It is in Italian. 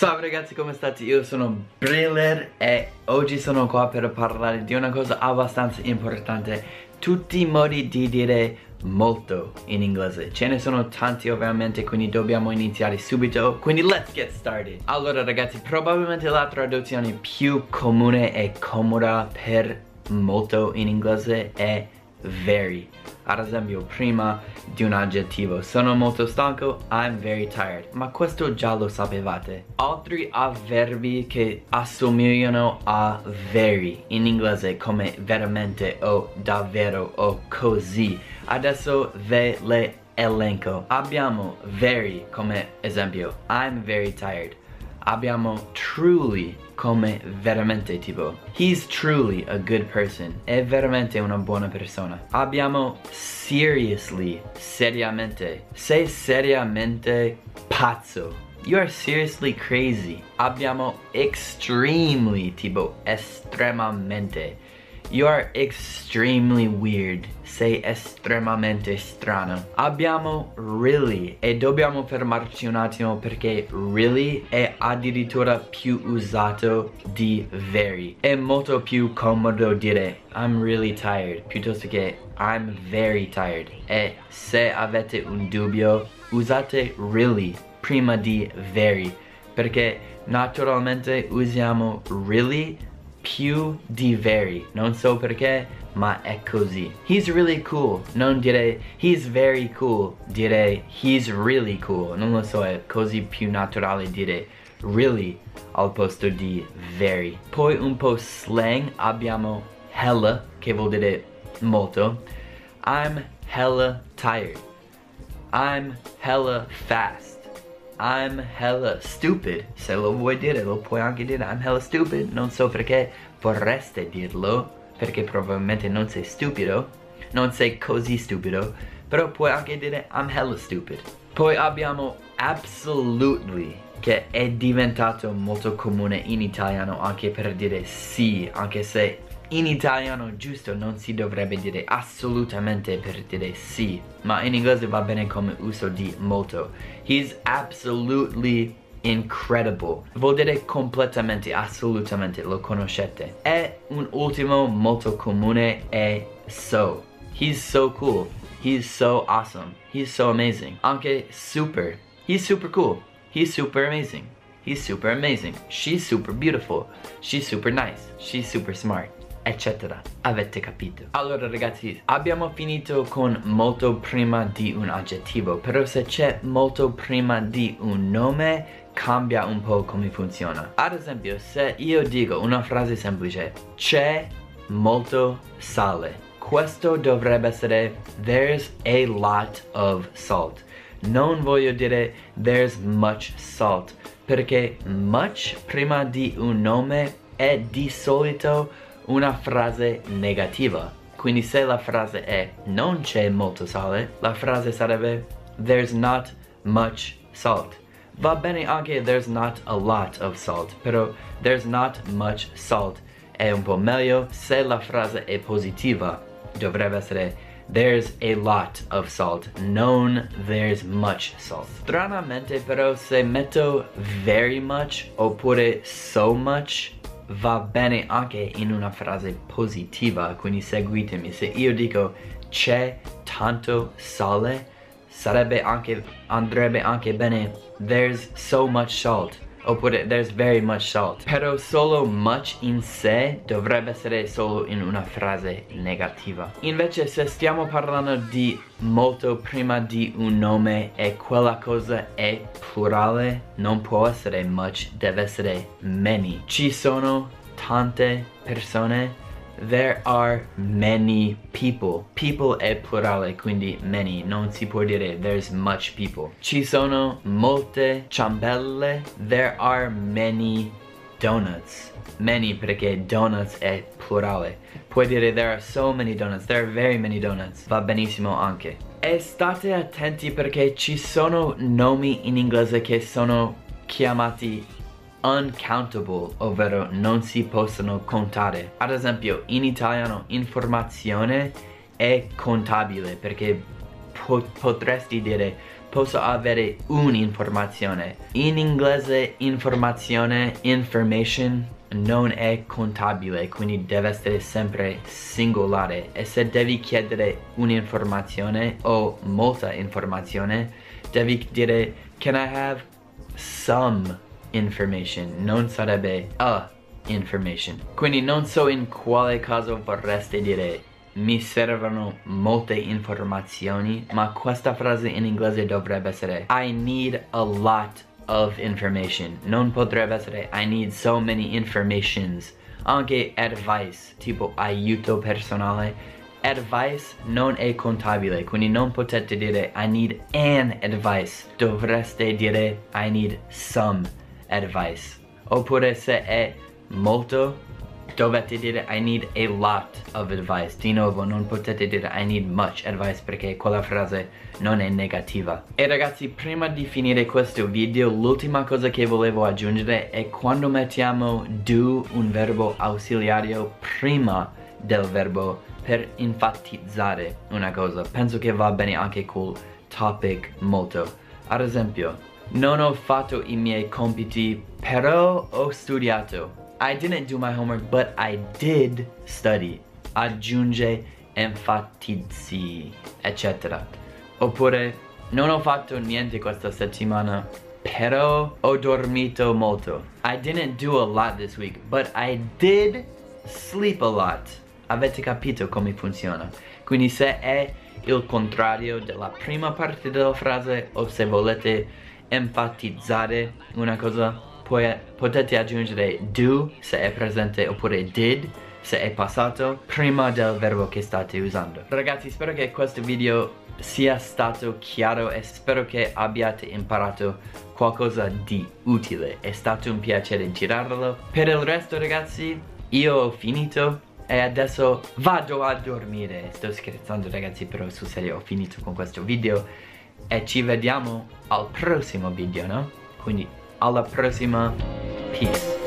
Salve ragazzi? Come state? Io sono Briller e oggi sono qua per parlare di una cosa abbastanza importante. Tutti i modi di dire molto in inglese. Ce ne sono tanti ovviamente quindi dobbiamo iniziare subito. Quindi let's get started. Allora ragazzi probabilmente la traduzione più comune e comoda per molto in inglese è very ad esempio prima di un aggettivo. Sono molto stanco I'm very tired. Ma questo già lo sapevate. Altri avverbi che assomigliano a very in inglese come veramente o davvero o così. Adesso ve le elenco. Abbiamo very come esempio I'm very tired abbiamo truly come veramente tipo he's truly a good person è veramente una buona persona abbiamo seriously seriamente sei seriamente pazzo You are seriously crazy. Abbiamo extremely, tipo estremamente. You are extremely weird. Sei estremamente strano. Abbiamo really e dobbiamo fermarci un attimo perché really è addirittura più usato di very. È molto più comodo dire I'm really tired piuttosto che I'm very tired. E se avete un dubbio usate really prima di very perché naturalmente usiamo really più di very non so perché ma è così. He's really cool. Non dire he's very cool. Dire he's really cool. Non lo so è così più naturale dire really al posto di very. Poi un po' slang abbiamo hella che vuol dire molto. I'm hella tired. I'm hella fast I'm hella stupid. Se lo vuoi dire lo puoi anche dire. I'm hella stupid. Non so perché vorreste dirlo Perché probabilmente non sei stupido. Non sei così stupido Però puoi anche dire I'm hella stupid. Poi abbiamo absolutely Che è diventato molto comune in italiano Anche per dire sì Anche se in italiano giusto non si dovrebbe dire assolutamente per dire sì Ma in inglese va bene come uso di molto. He's absolutely incredible. Vuol dire completamente, assolutamente, lo conoscete. E un ultimo molto comune è so. He's so cool. He's so awesome. He's so amazing. Anche super. He's super cool. He's super amazing. He's super amazing. She's super beautiful. She's super nice. She's super smart eccetera. Avete capito? Allora ragazzi abbiamo finito con molto prima di un aggettivo però se c'è molto prima di un nome cambia un po' come funziona. Ad esempio se io dico una frase semplice c'è molto sale questo dovrebbe essere there's a lot of salt non voglio dire there's much salt perché much prima di un nome è di solito una frase negativa. Quindi se la frase è non c'è molto sale, la frase sarebbe there's not much salt. Va bene anche there's not a lot of salt, però there's not much salt è un po' meglio se la frase è positiva. Dovrebbe essere there's a lot of salt, non there's much salt. Stranamente però se metto very much oppure so much va bene anche in una frase positiva, quindi seguitemi. Se io dico c'è tanto sale, sarebbe anche, andrebbe anche bene there's so much salt oppure there's very much salt. Però solo much in sé dovrebbe essere solo in una frase negativa. Invece se stiamo parlando di molto prima di un nome e quella cosa è plurale non può essere much deve essere many. Ci sono tante persone There are many people. People è plurale, quindi many. Non si può dire there's much people. Ci sono molte ciambelle. There are many donuts. Many perché donuts è plurale. Puoi dire there are so many donuts. There are very many donuts. Va benissimo anche. E state attenti perché ci sono nomi in inglese che sono chiamati uncountable, ovvero non si possono contare. Ad esempio, in italiano informazione è contabile perché po potresti dire posso avere un'informazione. In inglese informazione, information, non è contabile, quindi deve essere sempre singolare. E se devi chiedere un'informazione o molta informazione, devi dire Can I have some information? Non sarebbe a information. Quindi non so in quale caso vorreste dire mi servono molte informazioni, ma questa frase in inglese dovrebbe essere I need a lot of information. Non potrebbe essere I need so many informations. Anche advice, tipo aiuto personale. Advice non è contabile, quindi non potete dire I need an advice. Dovreste dire I need some advice. Oppure se è molto dovete dire I need a lot of advice. Di nuovo non potete dire I need much advice perché quella frase non è negativa. E ragazzi prima di finire questo video l'ultima cosa che volevo aggiungere è quando mettiamo do un verbo ausiliario prima del verbo per enfatizzare una cosa. Penso che va bene anche col topic molto. Ad esempio non ho fatto i miei compiti però ho studiato I didn't do my homework, but I did study. Aggiunge, enfatizzi, eccetera. Oppure, non ho fatto niente questa settimana, però ho dormito molto. I didn't do a lot this week, but I did sleep a lot. Avete capito come funziona? Quindi se è il contrario della prima parte della frase o se volete enfatizzare una cosa poi potete aggiungere do se è presente oppure did se è passato prima del verbo che state usando. Ragazzi spero che questo video sia stato chiaro e spero che abbiate imparato qualcosa di utile. È stato un piacere girarlo. Per il resto ragazzi io ho finito e adesso vado a dormire. Sto scherzando ragazzi però sul serio ho finito con questo video e ci vediamo al prossimo video no? quindi alla prossima peace